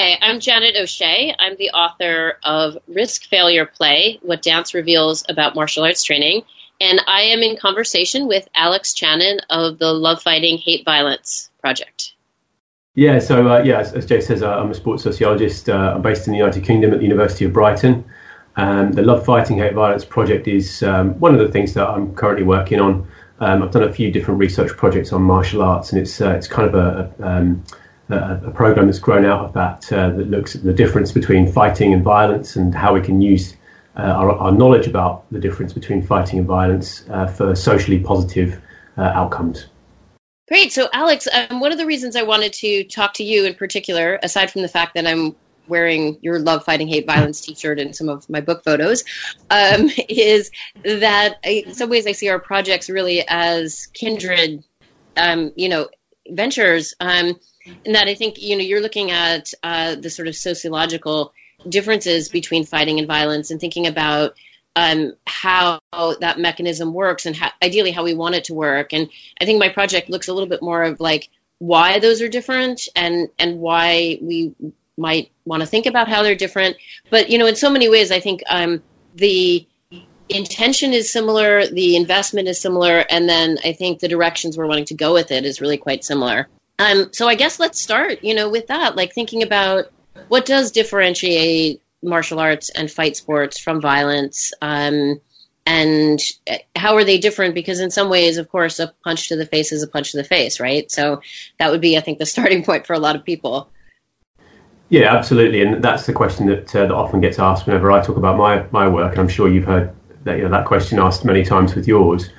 Hi, I'm Janet O'Shea. I'm the author of Risk Failure Play What Dance Reveals About Martial Arts Training. And I am in conversation with Alex Channon of the Love Fighting Hate Violence Project. Yeah, so uh, yeah, as, as, Jay says, uh, I'm a sports sociologist. Uh, I'm based in the United Kingdom at the University of Brighton. Um, the Love Fighting Hate Violence project is um, one of the things that I'm currently working on. Um, I've done a few different research projects on martial arts, and it's uh, it's kind of a, a um, a, a program that's grown out of that uh, that looks at the difference between fighting and violence and how we can use uh, our, our, knowledge about the difference between fighting and violence uh, for socially positive uh, outcomes. Great. So, Alex, um, one of the reasons I wanted to talk to you in particular, aside from the fact that I'm wearing your love fighting hate violence t-shirt in some of my book photos um, is that in some ways i see our projects really as kindred um, you know ventures um, and that I think you know you're looking at uh, the sort of sociological differences between fighting and violence, and thinking about um, how that mechanism works, and how, ideally how we want it to work. And I think my project looks a little bit more of like why those are different, and and why we might want to think about how they're different. But you know, in so many ways, I think um, the intention is similar, the investment is similar, and then I think the directions we're wanting to go with it is really quite similar. Um, so I guess let's start, you know, with that, like thinking about what does differentiate martial arts and fight sports from violence, um, and how are they different? Because in some ways, of course, a punch to the face is a punch to the face, right? So that would be, I think, the starting point for a lot of people. Yeah, absolutely, and that's the question that uh, that often gets asked whenever I talk about my my work, and I'm sure you've heard that you know, that question asked many times with yours.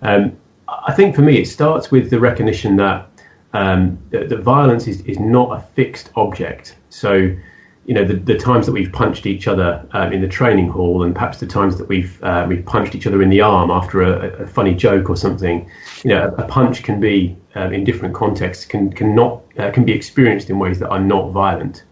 Um, I think for me, it starts with the recognition that um, the, the, violence is, is not a fixed object. So, you know, the, the times that we've punched each other um, in the training hall, and perhaps the times that we've uh, we've punched each other in the arm after a, a funny joke or something, you know, a, punch can be um, in different contexts can can not uh, can be experienced in ways that are not violent,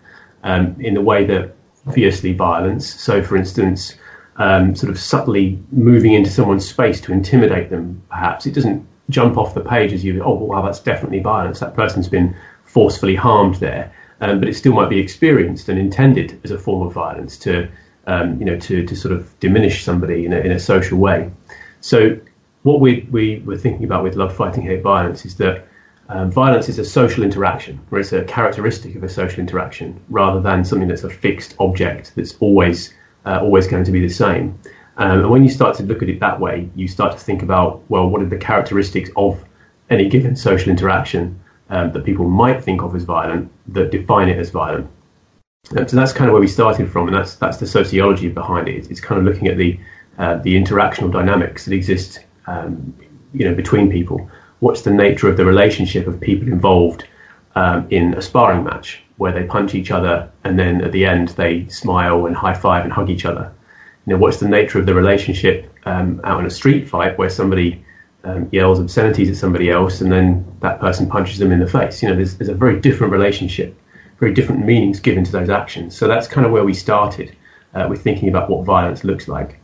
um, in the way that fiercely violence. So, for instance. Um, sort of subtly moving into someone's space to intimidate them, perhaps it doesn't jump off the page as you, oh, wow, that's definitely violence. That person's been forcefully harmed there. Um, but it still might be experienced and intended as a form of violence to, um, you know, to, to sort of diminish somebody in a, in a social way. So what we, we were thinking about with Love Fighting Hate Violence is that um, violence is a social interaction, or it's a characteristic of a social interaction, rather than something that's a fixed object that's always uh, always going to be the same. Um, and when you start to look at it that way, you start to think about, well, what are the characteristics of any given social interaction um, that people might think of as violent that define it as violent? And so that's kind of where we started from, and that's that's the sociology behind it. It's kind of looking at the uh, the interactional dynamics that exist, um, you know, between people. What's the nature of the relationship of people involved um, in a sparring match where they punch each other and then at the end they smile and high five and hug each other? You know, what's the nature of the relationship um, out in a street fight where somebody um, yells obscenities at somebody else and then that person punches them in the face? You know, there's, there's a very different relationship, very different meanings given to those actions. So that's kind of where we started uh, with thinking about what violence looks like.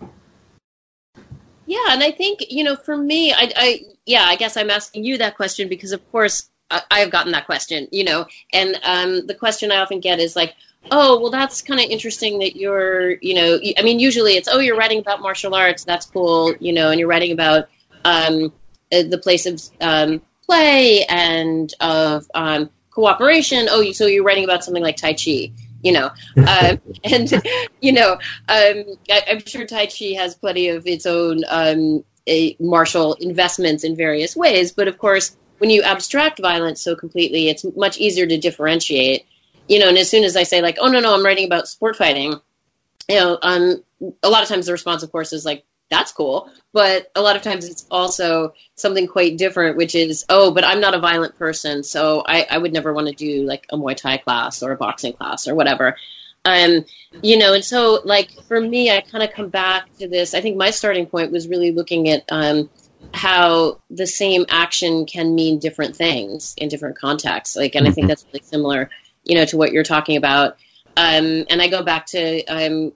Yeah, and I think you know, for me, I, I yeah, I guess I'm asking you that question because, of course, I, have gotten that question, you know, and um, the question I often get is like, oh well that's kind of interesting that you're you know i mean usually it's oh you're writing about martial arts that's cool you know and you're writing about um, uh, the place of um, play and of um, cooperation. Oh so you're writing about something like tai chi you know. Um, and you know um, I, am sure tai chi has plenty of its own um, martial investments in various ways but of course when you abstract violence so completely it's much easier to differentiate you know, and as soon as I say like, oh no, no, I'm writing about sport fighting, you know, um, a lot of times the response, of course, is like, that's cool. But a lot of times it's also something quite different, which is, oh, but I'm not a violent person, so I, I would never want to do like a Muay Thai class or a boxing class or whatever. Um, you know, and so like for me, I kind of come back to this. I think my starting point was really looking at um, how the same action can mean different things in different contexts. Like, and I think mm-hmm. that's really similar you know, to what you're talking about. Um, and I go back to um,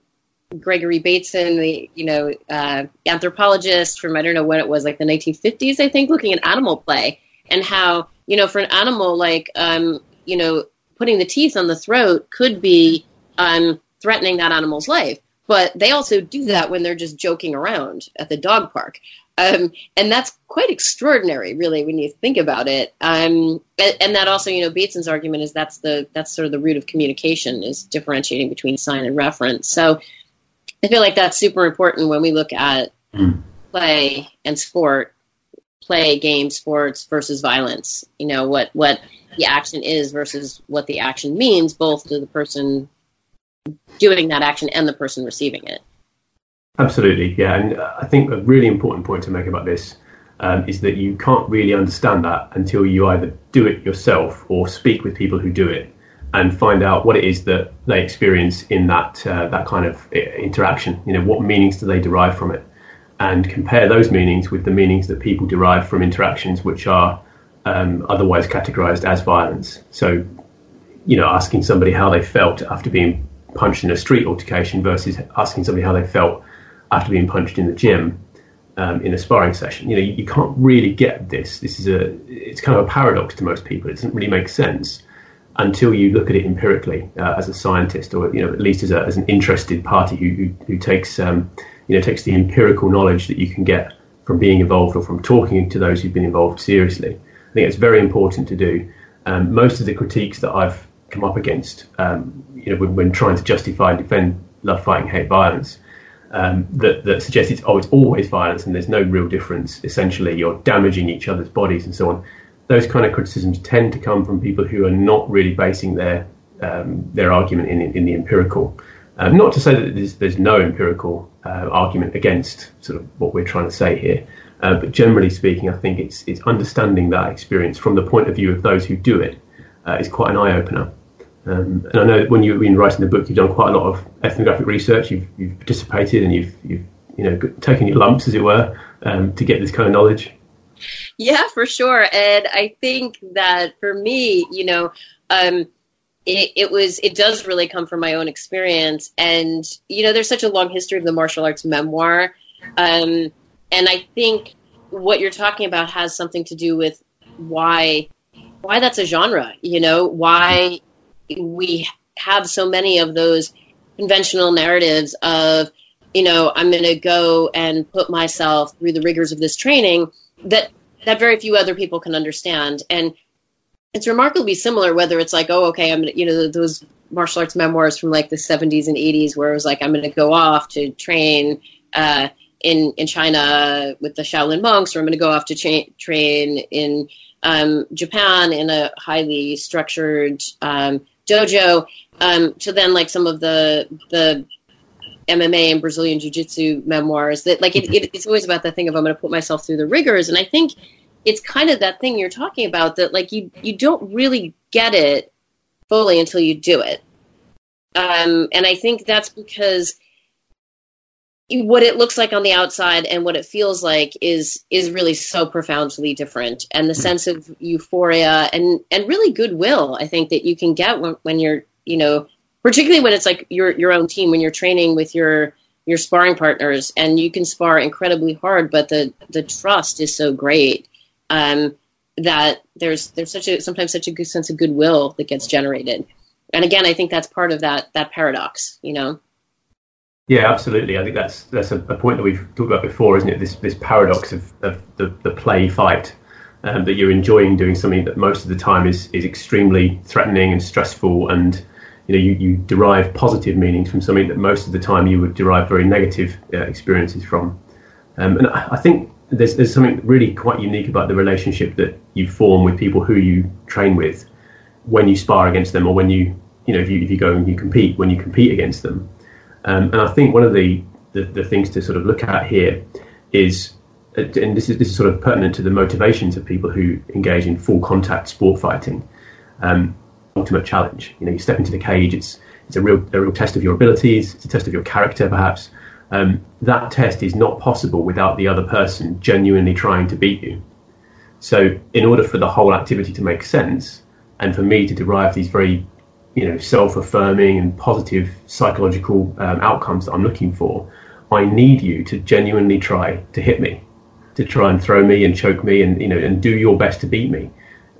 Gregory Bateson, the you know uh, anthropologist from I don't know when it was, like the 1950s, I think, looking at animal play and how you know for an animal like um, you know putting the teeth on the throat could be um, threatening that animal's life. But they also do that when they're just joking around at the dog park. Um, and that's quite extraordinary, really, when you think about it. Um, and, and, that also, you know, Bateson's argument is that's the that's sort of the root of communication is differentiating between sign and reference. So I feel like that's super important when we look at mm. play and sport, play, game, sports versus violence. You know what what the action is versus what the action means, both to the person doing that action and the person receiving it. Absolutely, yeah. And I think a really important point to make about this um, is that you can't really understand that until you either do it yourself or speak with people who do it and find out what it is that they experience in that uh, that kind of uh, interaction. You know, what meanings do they derive from it, and compare those meanings with the meanings that people derive from interactions which are um, otherwise categorized as violence. So, you know, asking somebody how they felt after being punched in a street altercation versus asking somebody how they felt after being punched in the gym um, in a sparring session. You know, you, you, can't really get this. This is a it's kind of a paradox to most people. It doesn't really make sense until you look at it empirically uh, as a scientist, or you know, at least as, a, as an interested party who who, who takes um, you know takes the empirical knowledge that you can get from being involved or from talking to those who've been involved seriously. I think it's very important to do. Um, most of the critiques that I've come up against, um, you know, when, when, trying to justify and defend love, fighting, hate, violence, um, that, that suggests it's, oh, it's always violence and there's no real difference. Essentially, you're damaging each other's bodies and so on. Those kind of criticisms tend to come from people who are not really basing their um, their argument in, in the empirical. Um, not to say that there's, there's no empirical uh, argument against sort of what we're trying to say here, uh, but generally speaking, I think it's it's understanding that experience from the point of view of those who do it uh, is quite an eye opener. Um, and I know when you've been writing the book, you've done quite a lot of ethnographic research. You've, you've participated and you've, you've you know taken your lumps, as it were, um, to get this kind of knowledge. Yeah, for sure. And I think that for me, you know, um, it, it, was it does really come from my own experience. And you know, there's such a long history of the martial arts memoir, um, and I think what you're talking about has something to do with why why that's a genre. You know, why we have so many of those conventional narratives of, you know, I'm going to go and put myself through the rigors of this training that that very few other people can understand. And it's remarkably similar whether it's like, oh, okay, I'm, you know, those martial arts memoirs from like the 70s and 80s where it was like, I'm going to go off to train uh, in in China with the Shaolin monks, or I'm going to go off to cha- train in um, Japan in a highly structured um, dojo um, to then like some of the the MMA and Brazilian Jiu Jitsu memoirs that like it, it, it's always about that thing of I'm going to put myself through the rigors, and I think it's kind of that thing you're talking about that like you you don't really get it fully until you do it, um, and I think that's because what it looks like on the outside and what it feels like is is really so profoundly different. And the sense of euphoria and and really goodwill i think that you can get when, when you're you know particularly when it's like your your own team when you're training with your your sparring partners and you can spar incredibly hard but the the trust is so great um, that there's there's such a sometimes such a good sense of goodwill that gets generated. And again i think that's part of that that paradox you know yeah, absolutely. I think that's that's a, a, point that we've talked about before, isn't it? This this paradox of, of the, the play fight, um, that you're enjoying doing something that most of the time is is extremely threatening and stressful, and you know you, you derive positive meanings from something that most of the time you would derive very negative uh, experiences from. Um, and I, I think there's there's something really quite unique about the relationship that you form with people who you train with when you spar against them, or when you you know if you if you go and you compete when you compete against them um, and I think one of the, the, the, things to sort of look at here is, uh, and this is, this is sort of pertinent to the motivations of people who engage in full contact sport fighting, um, ultimate challenge. You know, you step into the cage, it's, it's a real, a real test of your abilities, it's a test of your character perhaps. Um, that test is not possible without the other person genuinely trying to beat you. So, in order for the whole activity to make sense, and for me to derive these very you know self-affirming and positive psychological um, outcomes that I'm looking for, I need you to genuinely try to hit me, to try and throw me and choke me and you know and do your best to beat me.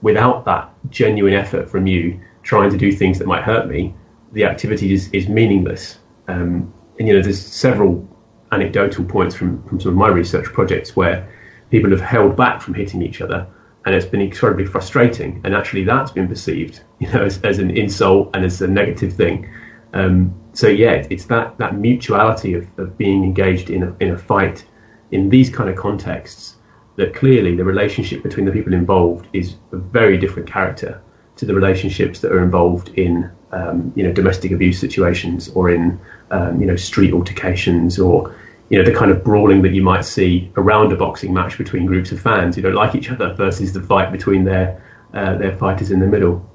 Without that genuine effort from you, trying to do things that might hurt me, the activity is, is meaningless. Um, and you know, there's several anecdotal points from, from some of my research projects where people have held back from hitting each other and it's been incredibly frustrating. And actually that's been perceived you know as, as an insult and as a negative thing. Um, so yeah it's that that mutuality of, of being engaged in a, in a fight in these kind of contexts that clearly the relationship between the people involved is a very different character to the relationships that are involved in um, you know domestic abuse situations or in um, you know street altercations or you know the kind of brawling that you might see around a boxing match between groups of fans who don't like each other versus the fight between their uh, their fighters in the middle.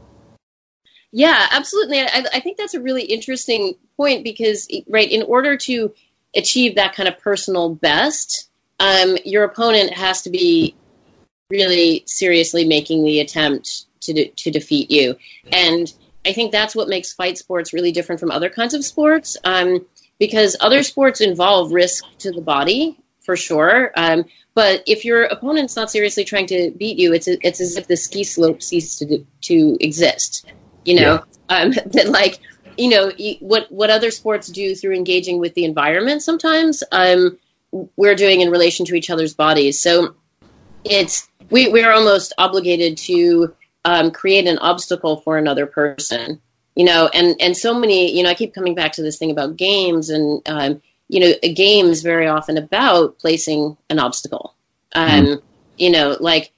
Yeah, absolutely. I, I think that's a really interesting point because right in order to achieve that kind of personal best, um, your opponent has to be really seriously making the attempt to de- to defeat you, and I think that's what makes fight sports really different from other kinds of sports. Um, because other sports involve risk to the body for sure. Um, but if your opponent's not seriously trying to beat you, it's it's as if the ski slope ceased to to exist. You know yeah. um, that like you know what what other sports do through engaging with the environment. Sometimes um, we're doing in relation to each other's bodies. So it's we we are almost obligated to um, create an obstacle for another person you know and and so many you know i keep coming back to this thing about games and um, you know a game is very often about placing an obstacle um, mm. you know like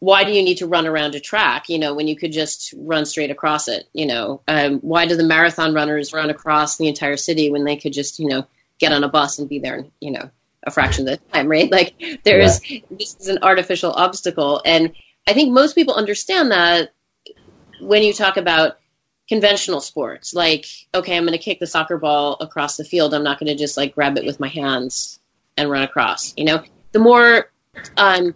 why do you need to run around a track you know when you could just run straight across it you know um, why do the marathon runners run across the entire city when they could just you know get on a bus and be there in, you know a fraction of the time right like there's yeah. this is an artificial obstacle and i think most people understand that when you talk about conventional sports. Like okay i'm going to kick the soccer ball across the field. I'm not going to just like grab it with my hands and run across you know? The more um,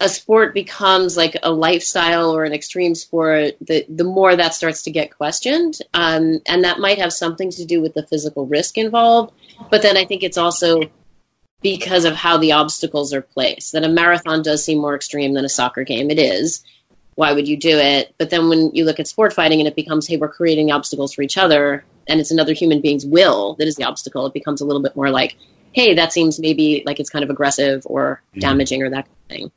a sport becomes like a lifestyle or an extreme sport the, the more that starts to get questioned. Um, and that might have something to do with the physical risk involved but then i think it's also because of how the obstacles are placed that a marathon does seem more extreme than a soccer game. It is why would you do it? But then when you look at sport fighting and it becomes, hey, we're creating obstacles for each other, and it's another human being's will that is the obstacle, it becomes a little bit more like, hey, that seems maybe like it's kind of aggressive or mm. damaging or that kind of thing.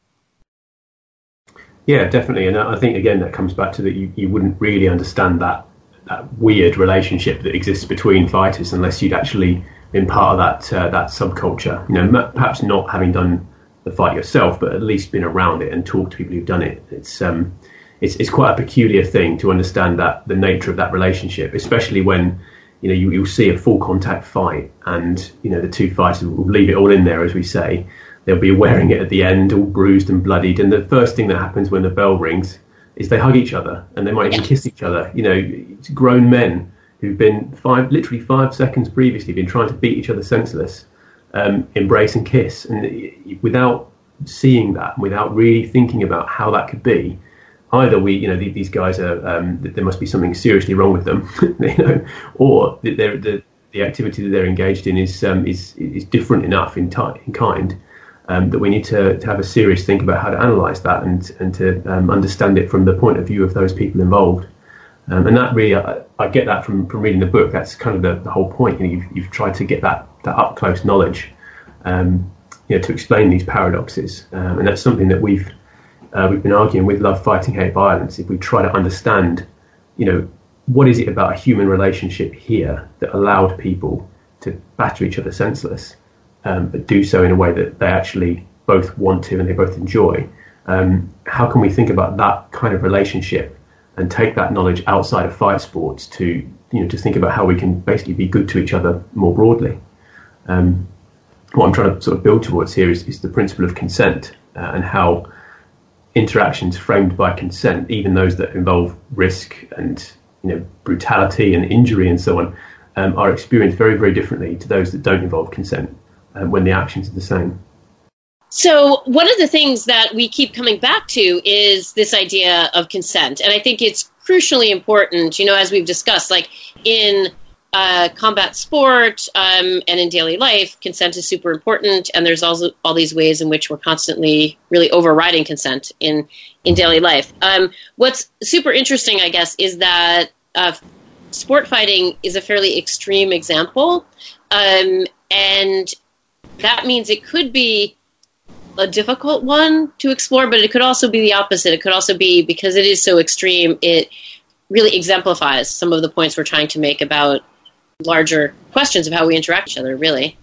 Yeah, definitely. And I think, again, that comes back to that you, you wouldn't really understand that, that weird relationship that exists between fighters unless you'd actually been part of that, uh, that subculture. You know, perhaps not having done the fight yourself, but at least been around it and talked to people who've done it. It's um, it's, it's quite a peculiar thing to understand that the nature of that relationship, especially when you know you, you'll see a full contact fight and you know the two fighters will leave it all in there, as we say. They'll be wearing it at the end, all bruised and bloodied, and the first thing that happens when the bell rings is they hug each other and they might even kiss each other. You know, grown men who've been five, literally five seconds previously, been trying to beat each other senseless um, embrace and kiss. And without seeing that, without really thinking about how that could be, either we, you know, these guys are, um, there must be something seriously wrong with them, you know, or the, the activity that they're engaged in is um, is is different enough in, t- in kind um, that we need to, to have a serious think about how to analyse that and and to um, understand it from the point of view of those people involved. Um, and that really, I, I, get that from, from reading the book. That's kind of the, the whole point. You know, you've, you've tried to get that, that up close knowledge, um, you know, to explain these paradoxes. Um, and that's something that we've uh, we've been arguing with Love Fighting Hate Violence. If we try to understand, you know, what is it about a human relationship here that allowed people to batter each other senseless, um, but do so in a way that they actually both want to and they both enjoy? Um, how can we think about that kind of relationship? and take that knowledge outside of fight sports to you know to think about how we can basically be good to each other more broadly. Um, what I'm trying to sort of build towards here is, is the principle of consent uh, and how interactions framed by consent, even those that involve risk and you know brutality and injury and so on, um, are experienced very very differently to those that don't involve consent uh, when the actions are the same. So, one of the things that we keep coming back to is this idea of consent. And I think it's crucially important, you know, as we've discussed, like in uh, combat sport um, and in daily life, consent is super important, and there's also all these ways in which we're constantly really overriding consent in in daily life. Um, what's super interesting, I guess, is that uh, sport fighting is a fairly extreme example, um, and that means it could be a difficult one to explore, but it could also be the opposite. It could also be because it is so extreme, it really exemplifies some of the points we're trying to make about larger questions of how we interact with each other, really.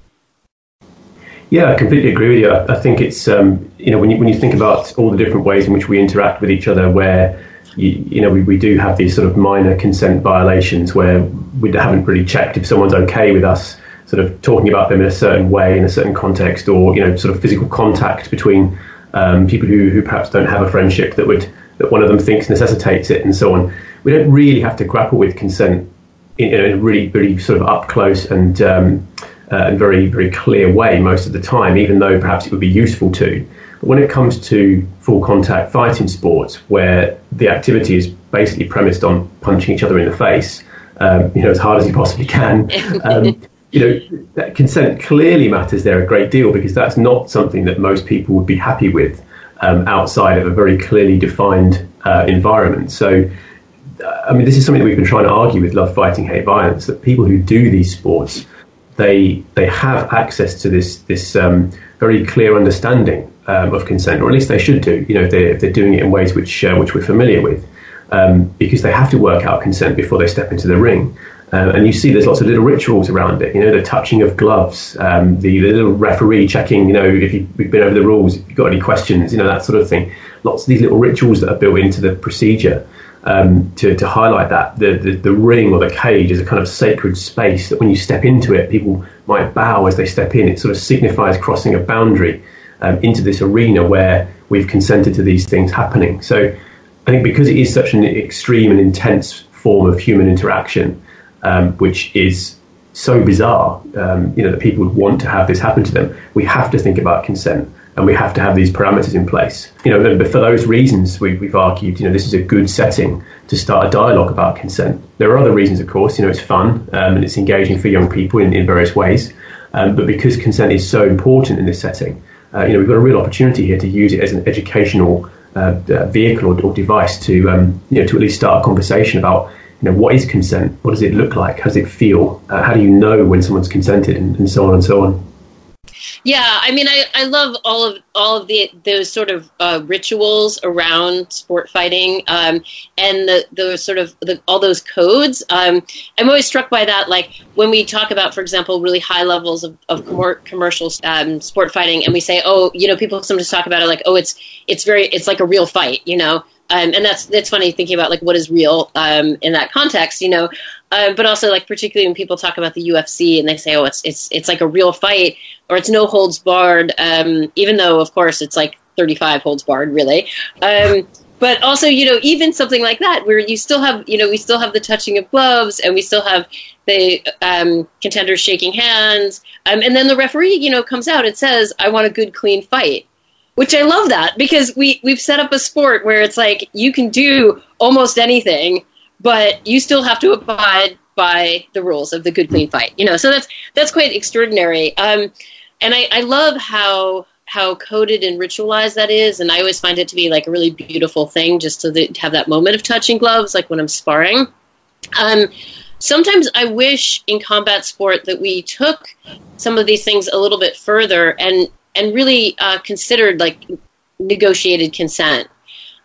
Yeah, I completely agree with you. I, think it's um, you know when you when you think about all the different ways in which we interact with each other, where you, you know we, we do have these sort of minor consent violations where we haven't really checked if someone's okay with us sort of talking about them in a certain way in a certain context, or you know sort of physical contact between um, people who, who perhaps don't have a friendship that would that one of them thinks necessitates it, and so on. We don't really have to grapple with consent in, a really, really sort of up close and um, uh, and very, very clear way most of the time, even though perhaps it would be useful to. But when it comes to full contact fighting sports, where the activity is basically premised on punching each other in the face, um, you know, as hard as you possibly can. Um, you know, that consent clearly matters there a great deal because that's not something that most people would be happy with um, outside of a very clearly defined uh, environment. So I mean, this is something that we've been trying to argue with Love Fighting Hate Violence that people who do these sports, they they have access to this this um, very clear understanding um, of consent, or at least they should do. You know, if they're, if they're doing it in ways which uh, which we're familiar with, um, because they have to work out consent before they step into the ring. Uh, and you see there's lots of little rituals around it, you know, the touching of gloves, um, the, the, little referee checking, you know, if you've been over the rules, if you've got any questions, you know, that sort of thing. Lots of these little rituals that are built into the procedure um, to, to highlight that. The, the, the, ring or the cage is a kind of sacred space that when you step into it, people might bow as they step in. It sort of signifies crossing a boundary um, into this arena where we've consented to these things happening. So I think because it is such an extreme and intense form of human interaction, um, which is so bizarre, um, you know, that people would want to have this happen to them, we have to think about consent and we have to have these parameters in place. You know, but for those reasons, we, have argued, you know, this is a good setting to start a dialogue about consent. There are other reasons, of course. You know, it's fun um, and it's engaging for young people in, in various ways. Um, but because consent is so important in this setting, uh, you know, we've got a real opportunity here to use it as an educational uh, uh, vehicle or, or, device to, um, you know, to at least start a conversation about, you know, what is consent? What does it look like? How does it feel? Uh, how do you know when someone's consented, and, and so on and so on. Yeah, I mean, I, I love all of all of the those sort of uh, rituals around sport fighting, um, and the the sort of the, all those codes. Um, I'm always struck by that. Like when we talk about, for example, really high levels of, of commercial um, sport fighting, and we say, oh, you know, people sometimes talk about it like, oh, it's it's very it's like a real fight, you know. Um, and that's that's funny thinking about like what is real um, in that context, you know. Uh, but also like particularly when people talk about the UFC and they say, oh, it's it's it's like a real fight or it's no holds barred. Um, even though of course it's like 35 holds barred, really. Um, but also, you know, even something like that where you still have, you know, we still have the touching of gloves and we still have the um, contenders shaking hands, um, and then the referee, you know, comes out and says, "I want a good, clean fight." which I love that because we we've set up a sport where it's like you can do almost anything, but you still have to abide by the rules of the good clean fight. You know, so that's that's quite extraordinary. Um, and I, I love how how coded and ritualized that is, and I always find it to be like a really beautiful thing just to the, have that moment of touching gloves, like when I'm sparring. Um, sometimes I wish in combat sport that we took some of these things a little bit further and and really uh, considered like negotiated consent.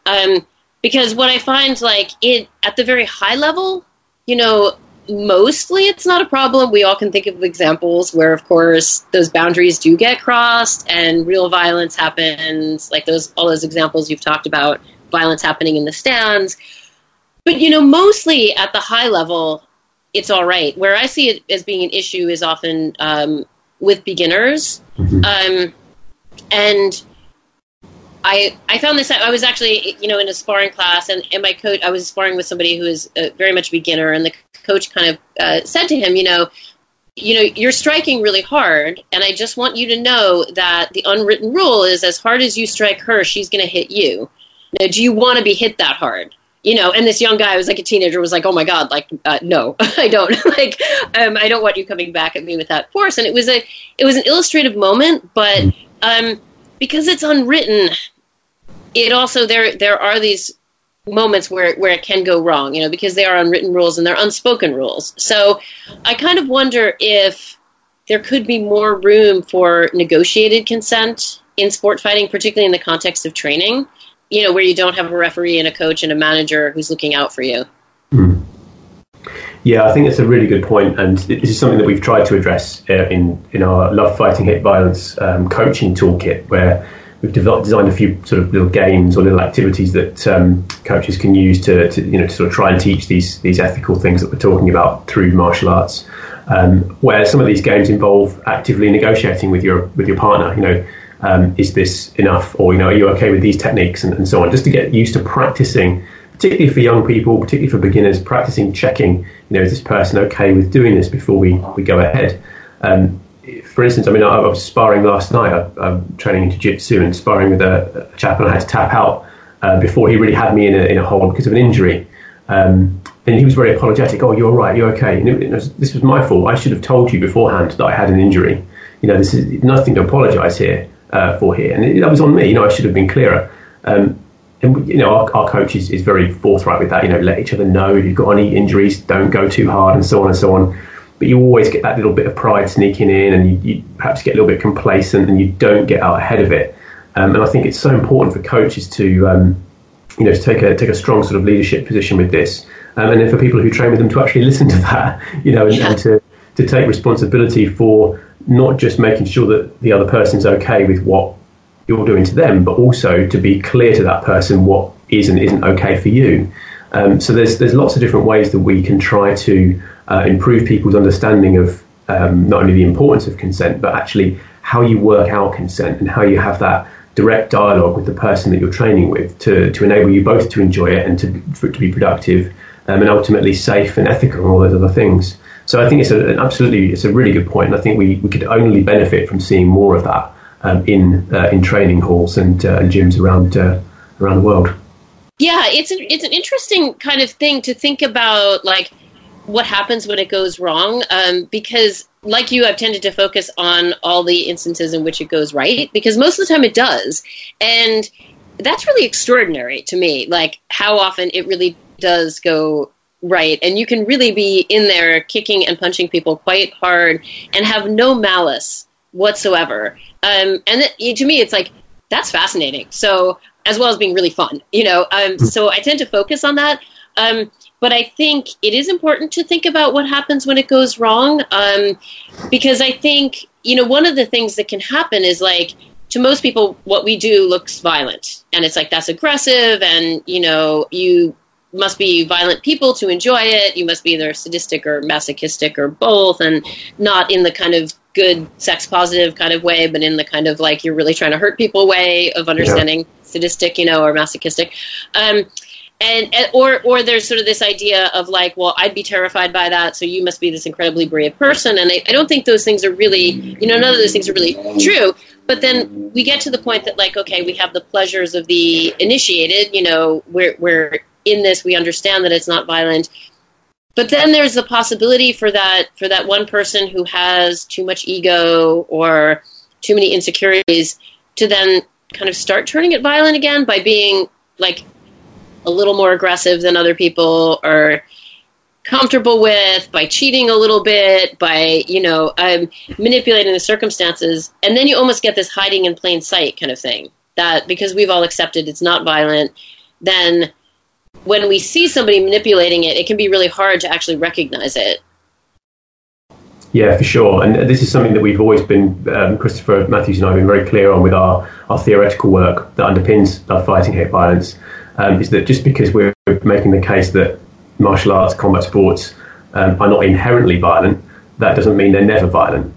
Um, because what I find like it at the very high level, you know, mostly it's not a problem. We all can think of examples where, of course, those boundaries do get crossed and real violence happens. Like those, all those examples you've talked about, violence happening in the stands. But you know, mostly at the high level, it's all right. Where I see it as being an issue is often um, with beginners. Mm-hmm. Um, and I I found this. I was actually you know in a sparring class, and, and my coach. I was sparring with somebody who is very much a beginner, and the coach kind of uh, said to him, you know, you know, you're striking really hard, and I just want you to know that the unwritten rule is as hard as you strike her, she's going to hit you. Now, do you want to be hit that hard? you know, and this young guy was like a teenager was like, oh my god, like uh, no, I don't like, um, I don't want you coming back at me with that force. And it was a, it was an illustrative moment, but um, because it's unwritten, it also there there are these moments where where it can go wrong, you know, because they are unwritten rules and they're unspoken rules. So I kind of wonder if there could be more room for negotiated consent in sport fighting, particularly in the context of training you know, where you don't have a referee and a coach and a manager who's looking out for you. Yeah, I think it's a really good point, and this is something that we've tried to address uh, in in our Love Fighting Hate Violence um, coaching toolkit, where we've developed, designed a few sort of little games or little activities that um, coaches can use to, to, you know to sort of try and teach these these ethical things that we're talking about through martial arts. Um, where some of these games involve actively negotiating with your with your partner. You know, um, is this enough? Or, you know, are you okay with these techniques and, and so on? Just to get used to practicing, particularly for young people, particularly for beginners, practicing checking, you know, is this person okay with doing this before we, we go ahead? Um, for instance, I mean, I, I was sparring last night. I, am training in jiu-jitsu and sparring with a, a, chap, and I had to tap out uh, before he really had me in a, in a hold because of an injury. Um, and he was very apologetic. Oh, you're right. You're okay. And it, it was, this was my fault. I should have told you beforehand that I had an injury. You know, this is nothing to apologise here uh, for here, and it, that was on me. You know, I should have been clearer. Um, and you know, our, our coach is, is very forthright with that. You know, let each other know if you've got any injuries, don't go too hard, and so on and so on. But you always get that little bit of pride sneaking in, and you, you perhaps get a little bit complacent, and you don't get out ahead of it. Um, and I think it's so important for coaches to, um, you know, to take a take a strong sort of leadership position with this, um, and then for people who train with them to actually listen to that, you know, and, yeah. and to to take responsibility for not just making sure that the other person's okay with what you're doing to them, but also to be clear to that person what is and isn't okay for you. Um, so there's there's lots of different ways that we can try to uh, improve people's understanding of um, not only the importance of consent, but actually how you work out consent and how you have that direct dialogue with the person that you're training with to, to enable you both to enjoy it and to, for it to be productive um, and ultimately safe and ethical and all those other things. So I think it's a, absolutely it's a really good point, and I think we, we could only benefit from seeing more of that um, in uh, in training halls and, uh, and gyms around uh, around the world. Yeah, it's an, it's an interesting kind of thing to think about, like what happens when it goes wrong, um, because like you, I've tended to focus on all the instances in which it goes right, because most of the time it does, and that's really extraordinary to me. Like how often it really does go right and you can really be in there kicking and punching people quite hard and have no malice whatsoever um, and to me it's like that's fascinating so as well as being really fun you know um, hmm. so i tend to focus on that um, but i think it is important to think about what happens when it goes wrong um, because i think you know one of the things that can happen is like to most people what we do looks violent and it's like that's aggressive and you know you must be violent people to enjoy it. You must be either sadistic or masochistic or both, and not in the kind of good sex positive kind of way, but in the kind of like you're really trying to hurt people way of understanding yeah. sadistic, you know, or masochistic. Um, and, and, or or there's sort of this idea of like, well, I'd be terrified by that, so you must be this incredibly brave person. And I, I don't think those things are really, you know, none of those things are really true. But then we get to the point that like, okay, we have the pleasures of the initiated, you know, we're we're in this we understand that it's not violent but then there's the possibility for that for that one person who has too much ego or too many insecurities to then kind of start turning it violent again by being like a little more aggressive than other people or comfortable with by cheating a little bit by you know um, manipulating the circumstances. And then you almost get this hiding in plain sight kind of thing that because we've all accepted it's not violent then when we see somebody manipulating it, it can be really hard to actually recognize it. Yeah, for sure. And this is something that we've always been, um, Christopher Matthews and I have been very clear on with our, our theoretical work that underpins our fighting hate violence, um, is that just because we're making the case that martial arts, combat sports um, are not inherently violent, that doesn't mean they're never violent.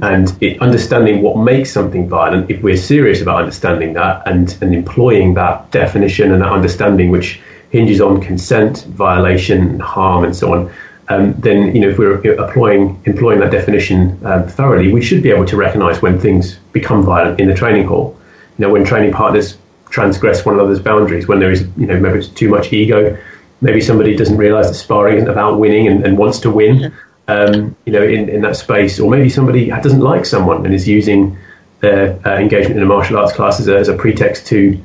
And it, understanding what makes something violent, if we're serious about understanding that and, and employing that definition and that understanding, which hinges on consent, violation, harm, and so on, um, then you know if we're applying employing that definition um, thoroughly, we should be able to recognise when things become violent in the training hall. You know, when training partners transgress one another's boundaries when there is, you know, maybe it's too much ego. Maybe somebody doesn't realise that sparring isn't about winning and, and wants to win, um, you know, in, in that space. Or maybe somebody doesn't like someone and is using their uh, engagement in a martial arts class as a, as a pretext to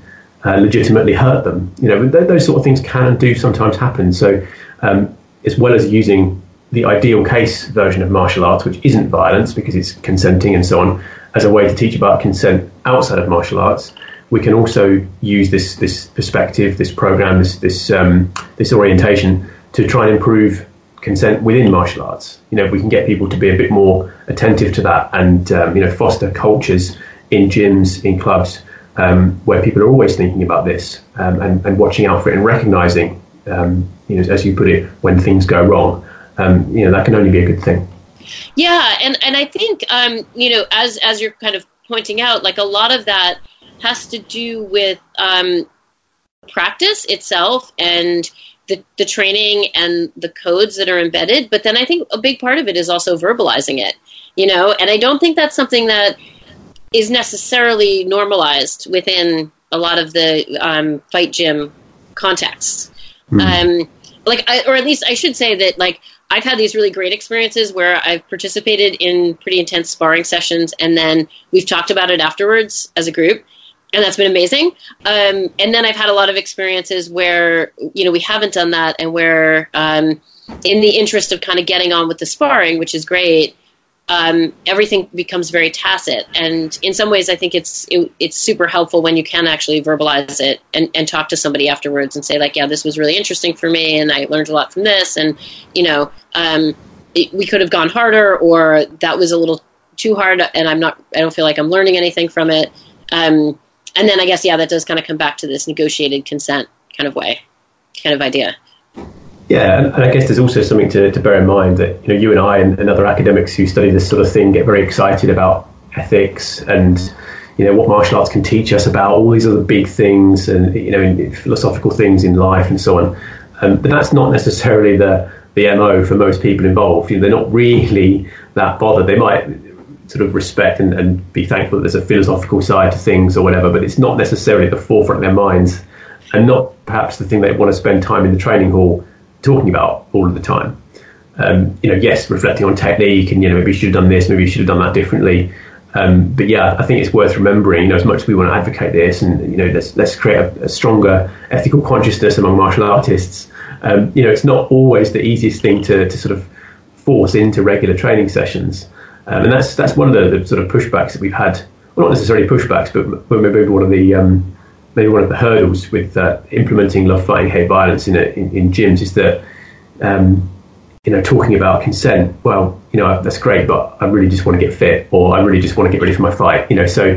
uh, legitimately hurt them. You know, those sort of things can and do sometimes happen. So, um, as well as using the ideal case version of martial arts, which isn't violence because it's consenting and so on, as a way to teach about consent outside of martial arts, we can also use this this perspective, this program, this this um, this orientation to try and improve consent within martial arts. You know, if we can get people to be a bit more attentive to that and um, you know foster cultures in gyms, in clubs, um, where people are always thinking about this um, and, and watching out for it and recognizing, um, you know, as you put it, when things go wrong, um, you know, that can only be a good thing. Yeah, and and I think um, you know, as as you're kind of pointing out, like a lot of that has to do with um, practice itself and the, the training and the codes that are embedded. But then I think a big part of it is also verbalizing it, you know, and I don't think that's something that is necessarily normalized within a lot of the um, fight gym contexts. Mm. Um, like, I, or at least I should say that, like, I've had these really great experiences where I've participated in pretty intense sparring sessions, and then we've talked about it afterwards as a group, and that's been amazing. Um, and then I've had a lot of experiences where you know we haven't done that, and where um, in the interest of kind of getting on with the sparring, which is great, um, everything becomes very tacit. And in some ways, I think it's it, it's super helpful when you can actually verbalize it and, and talk to somebody afterwards and say like, yeah, this was really interesting for me, and I learned a lot from this, and you know, um, it, we could have gone harder, or that was a little too hard, and I'm not, I don't feel like I'm learning anything from it. Um, and then I guess yeah, that does kind of come back to this negotiated consent kind of way, kind of idea. Yeah, and, I guess there's also something to, to bear in mind that you know you and I and, and other academics who study this sort of thing get very excited about ethics and you know what martial arts can teach us about all these other big things and you know philosophical things in life and so on. Um, but that's not necessarily the the mo for most people involved. You know, they're not really that bothered. They might sort of respect and, and be thankful that there's a philosophical side to things or whatever, but it's not necessarily at the forefront of their minds, and not perhaps the thing they want to spend time in the training hall talking about all of the time. Um, you know, yes, reflecting on technique and you know maybe you should have done this, maybe you should have done that differently. Um, but yeah, I think it's worth remembering. You know, as much as we want to advocate this, and you know, let's let's create a, a stronger ethical consciousness among martial artists. Um, you know, it's not always the easiest thing to, to sort of force into regular training sessions, um, and that's that's one of the, the, sort of pushbacks that we've had. Well, not necessarily pushbacks, but, maybe one of the um, maybe one of the hurdles with uh, implementing love fighting hate violence in, a, in, in gyms is that um, you know talking about consent well you know that's great but I really just want to get fit or I really just want to get ready for my fight you know so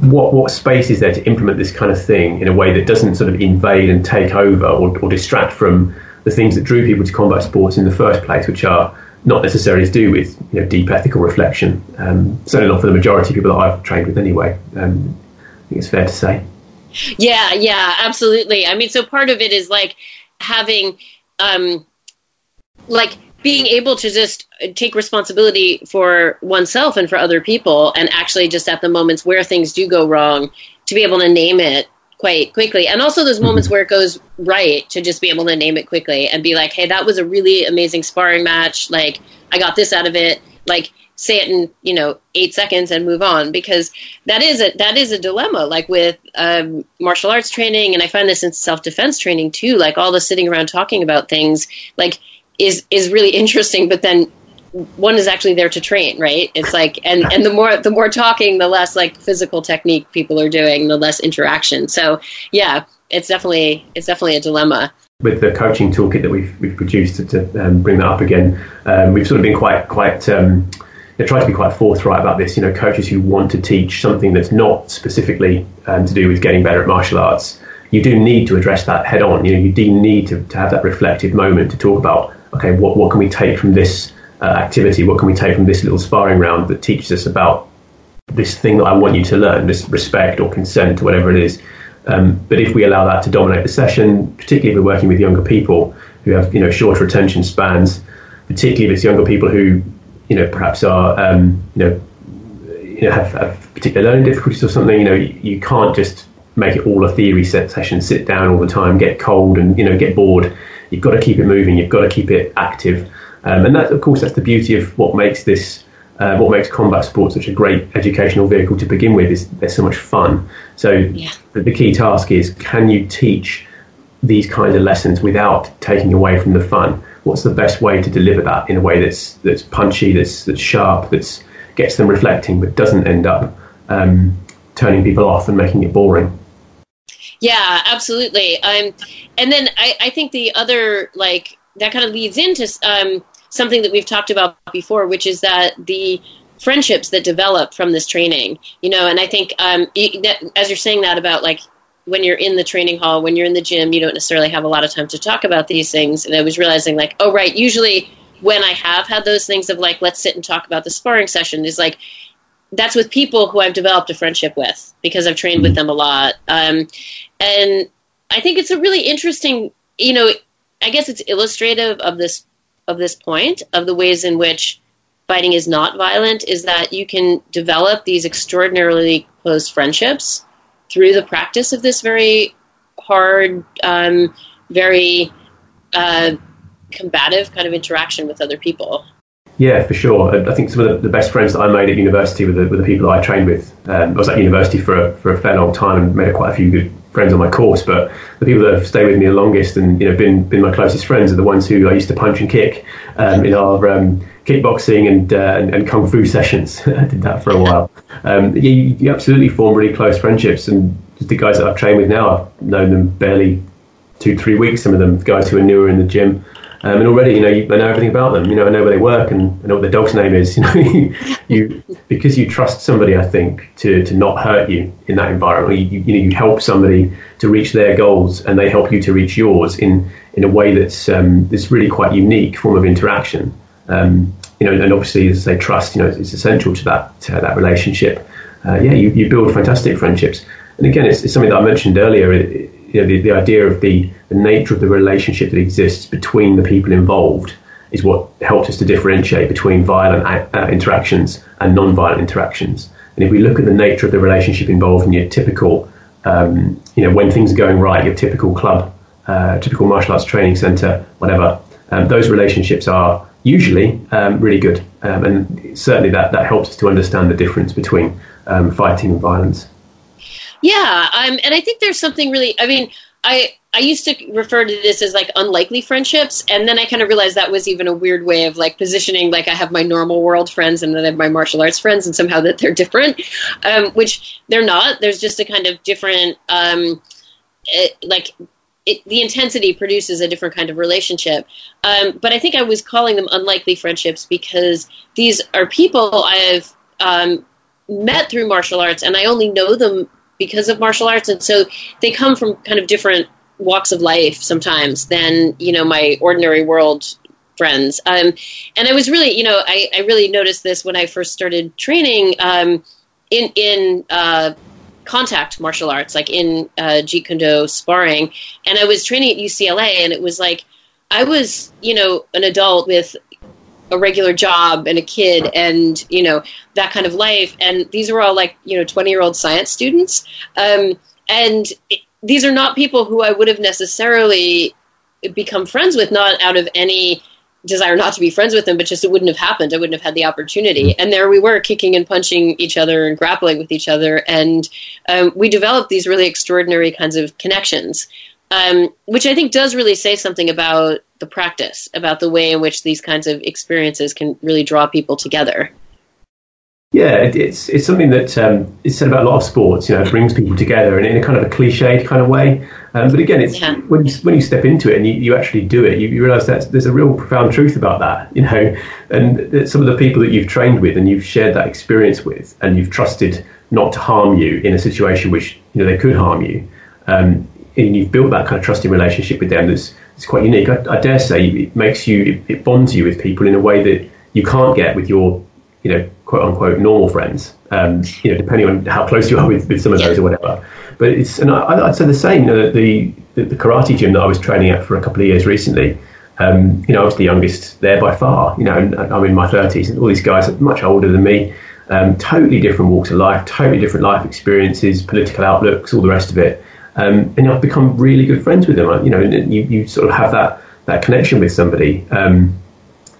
what what space is there to implement this kind of thing in a way that doesn't sort of invade and take over or, or distract from the things that drew people to combat sports in the first place which are not necessarily to do with you know, deep ethical reflection. Um, certainly not for the majority of people that I've trained with, anyway. Um, think it's fair to say. Yeah, yeah, absolutely. I mean, so part of it is like having, um, like being able to just take responsibility for oneself and for other people, and actually just at the moments where things do go wrong, to be able to name it quite quickly. And also those moments mm-hmm. where it goes right to just be able to name it quickly and be like, hey, that was a really amazing sparring match. Like, I got this out of it. Like, say it in you know eight seconds and move on because that is a that is a dilemma like with um, martial arts training and i find this in self-defense training too like all the sitting around talking about things like is is really interesting but then one is actually there to train right? It's like and and the more the more talking the less like physical technique people are doing the less interaction. So yeah it's definitely it's definitely a dilemma with the coaching toolkit that we've, we've produced to, to um, bring that up again, um, we've sort of been quite quite um, try to be quite forthright about this. You know, coaches who want to teach something that's not specifically um, to do with getting better at martial arts, you do need to address that head on. You know, you do need to, to have that reflective moment to talk about, okay, what, what can we take from this uh, activity? What can we take from this little sparring round that teaches us about this thing that I want you to learn, this respect or consent or whatever it is. Um, but if we allow that to dominate the session, particularly if we're working with younger people who have you know shorter attention spans, particularly if it's younger people who you know, perhaps are, um, you know, you know, have, have particular learning difficulties or something, you know, you, you can't just make it all a theory set session, sit down all the time, get cold and, you know, get bored. You've got to keep it moving. You've got to keep it active. Um, and that, of course, that's the beauty of what makes this, uh, what makes combat sports such a great educational vehicle to begin with is there's so much fun. So yeah. the, the key task is can you teach these kinds of lessons without taking away from the fun? What's the best way to deliver that in a way that's that's punchy, that's that's sharp, that's gets them reflecting, but doesn't end up um, turning people off and making it boring? Yeah, absolutely. Um, and then I, I think the other like that kind of leads into um, something that we've talked about before, which is that the friendships that develop from this training, you know, and I think um, as you're saying that about like when you're in the training hall, when you're in the gym, you don't necessarily have a lot of time to talk about these things. And I was realizing, like, oh, right, usually when I have had those things of like, let's sit and talk about the sparring session, is like, that's with people who I've developed a friendship with because I've trained with them a lot. Um, and I think it's a really interesting, you know, I guess it's illustrative of this of this point of the ways in which fighting is not violent is that you can develop these extraordinarily close friendships through the practice of this very hard, um, very uh, combative kind of interaction with other people. Yeah, for sure. I think some of the, best friends that I made at university were the, were the people I trained with. Um, I was at university for a, for a fair long time and made quite a few good friends on my course. But the people that have stayed with me the longest and you know been been my closest friends are the ones who I used to punch and kick um, in our um, kickboxing and, uh, and, and kung fu sessions. I did that for a while. Um, you, you, absolutely form really close friendships, and the guys that I've trained with now, I've known them barely two three weeks. Some of them guys who are newer in the gym. Um, and already, you know, you, I know everything about them. You know, I know where they work and I know what their dog's name is. You know, you, you because you trust somebody, I think, to, to not hurt you in that environment. You, you, know, you help somebody to reach their goals, and they help you to reach yours in in a way that's um, that's really quite unique form of interaction. Um, you know, and obviously, as they trust, you know, it's essential to that to that relationship. Uh, yeah, you, you build fantastic friendships. And again, it's, it's something that I mentioned earlier. It, you know, the, the idea of the, the nature of the relationship that exists between the people involved is what helps us to differentiate between violent uh, interactions and non-violent interactions. And if we look at the nature of the relationship involved in your typical, um, you know, when things are going right, your typical club, uh, typical martial arts training center, whatever, um, those relationships are usually um, really good. Um, and certainly that, that helps us to understand the difference between um, fighting and violence. Yeah, um, and I think there's something really. I mean, I I used to refer to this as like unlikely friendships, and then I kind of realized that was even a weird way of like positioning. Like I have my normal world friends, and then I have my martial arts friends, and somehow that they're different, um, which they're not. There's just a kind of different, um, it, like it, the intensity produces a different kind of relationship. Um, but I think I was calling them unlikely friendships because these are people I've um, met through martial arts, and I only know them because of martial arts, and so they come from kind of different walks of life sometimes than you know my ordinary world friends. Um, and I was really, you know, I, I, really noticed this when I first started training um, in in uh, contact martial arts, like in uh, Jeet Kune Do sparring. And I was training at UCLA, and it was like I was, you know, an adult with a regular job and a kid and you know that kind of life. And these were all like you know 20 year old science students. Um, and it, these are not people who i would have necessarily become friends with not out of any desire not to be friends with them but just it wouldn't have happened. I wouldn't have had the opportunity. Mm-hmm. and there we were kicking and punching each other and grappling with each other. And um, we developed these really extraordinary kinds of connections um, which I think does really say something about the practice, about the way in which these kinds of experiences can really draw people together. Yeah, it's it's something that um, is said about a lot of sports. You know, it brings people together, and in a kind of a cliched kind of way. Um, but again, it's yeah. when you when you step into it and you, you actually do it, you, you realise that there's a real profound truth about that. You know, and some of the people that you've trained with and you've shared that experience with, and you've trusted not to harm you in a situation which you know they could harm you. Um, and you've built that kind of trusting relationship with them that's, that's quite unique. I, I dare say it makes you, it, it, bonds you with people in a way that you can't get with your, you know, quote unquote normal friends. Um, you know, depending on how close you are with, with some of those or whatever. But it's, and I, would say the same. You know, the, the, the karate gym that I was training at for a couple of years recently. Um, you know, I was the youngest there by far. You know, I'm in my 30s, and all these guys are much older than me. um, totally different walks of life, totally different life experiences, political outlooks, all the rest of it. Um, and I've become really good friends with them. You know, you, you sort of have that, that connection with somebody um,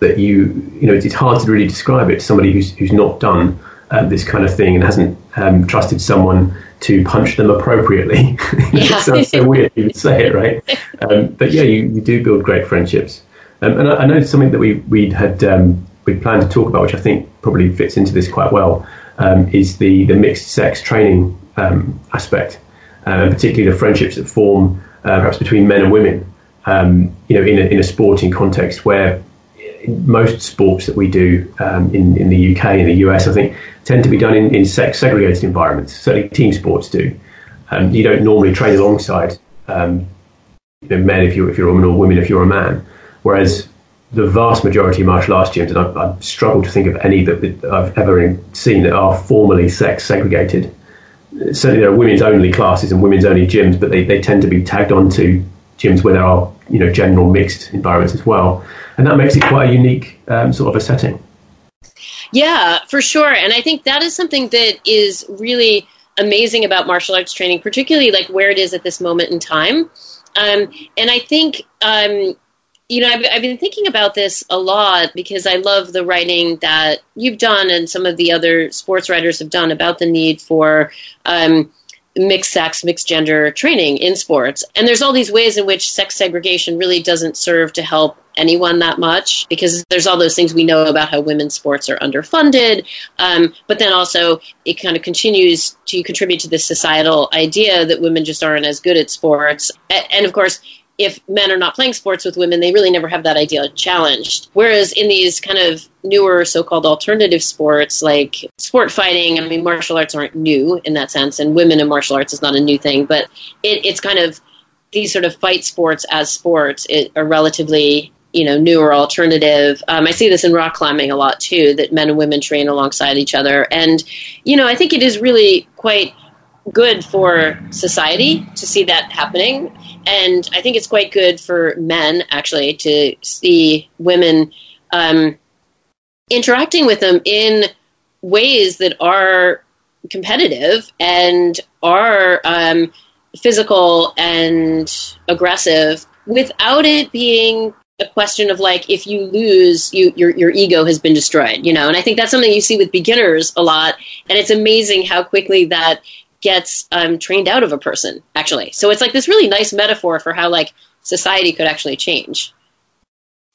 that you, you know, it's hard to really describe it to somebody who's, who's not done uh, this kind of thing and hasn't um, trusted someone to punch them appropriately. Yeah. it sounds so weird to say it, right? Um, but yeah, you, you do build great friendships. Um, and I, I, know something that we we had um, we planned to talk about, which I think probably fits into this quite well, um, is the the mixed sex training um, aspect, and particularly the friendships that form uh, perhaps between men and women. you know, in a, in a sporting context where most sports that we do um, in, in the UK and the US, I think, tend to be done in, in sex segregated environments. Certainly, team sports do. Um, you don't normally train alongside um, you know, men if you're, if you're a woman or women if you're a man. Whereas the vast majority of martial arts gyms, and I've, I've struggled to think of any that I've ever seen that are formally sex segregated. Certainly, there are women's only classes and women's only gyms, but they, they tend to be tagged onto gyms where there are you know general mixed environments as well and that makes it quite a unique um, sort of a setting. Yeah, for sure. And I think that is something that is really amazing about martial arts training, particularly like where it is at this moment in time. Um, and I think, um, you know, I've, I've, been thinking about this a lot because I love the writing that you've done and some of the other sports writers have done about the need for um, mixed sex, mixed gender training in sports. And there's all these ways in which sex segregation really doesn't serve to help anyone that much because there's all those things we know about how women's sports are underfunded. Um, but then also it kind of continues to contribute to this societal idea that women just aren't as good at sports. And, and of course, if men are not playing sports with women, they really never have that idea challenged. Whereas in these kind of newer so called alternative sports like sport fighting, I mean, martial arts aren't new in that sense, and women in martial arts is not a new thing, but it, it's kind of these sort of fight sports as sports it, are relatively you know newer alternative. Um, i see this in rock climbing a lot too that men and women train alongside each other. And you know i think it is really quite good for society to see that happening and I think it's quite good for men actually to see women um, interacting with them in ways that are competitive and are um, physical and aggressive without it being a question of like if you lose you your your ego has been destroyed you know? And i think that's something you see with beginners a lot. And it's amazing how quickly that gets um, trained out of a person actually. So it's like this really nice metaphor for how like society could actually change.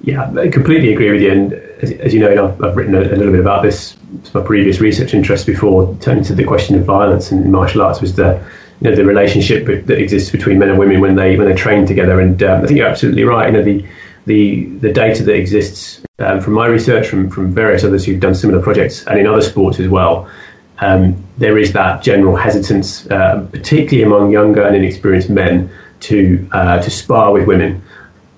Yeah i completely agree with you. And as, as you know I've, I've written a, a, little bit about this my previous research interest before turning to the question of violence in martial arts was the you know the relationship that exists between men and women when they when they train together. And um, i think you're absolutely right. You know the the the data that exists um, from my research from from various others who've done similar projects and in other sports as well um, there is that general hesitance, uh, particularly among younger and inexperienced men, to uh, to spar with women.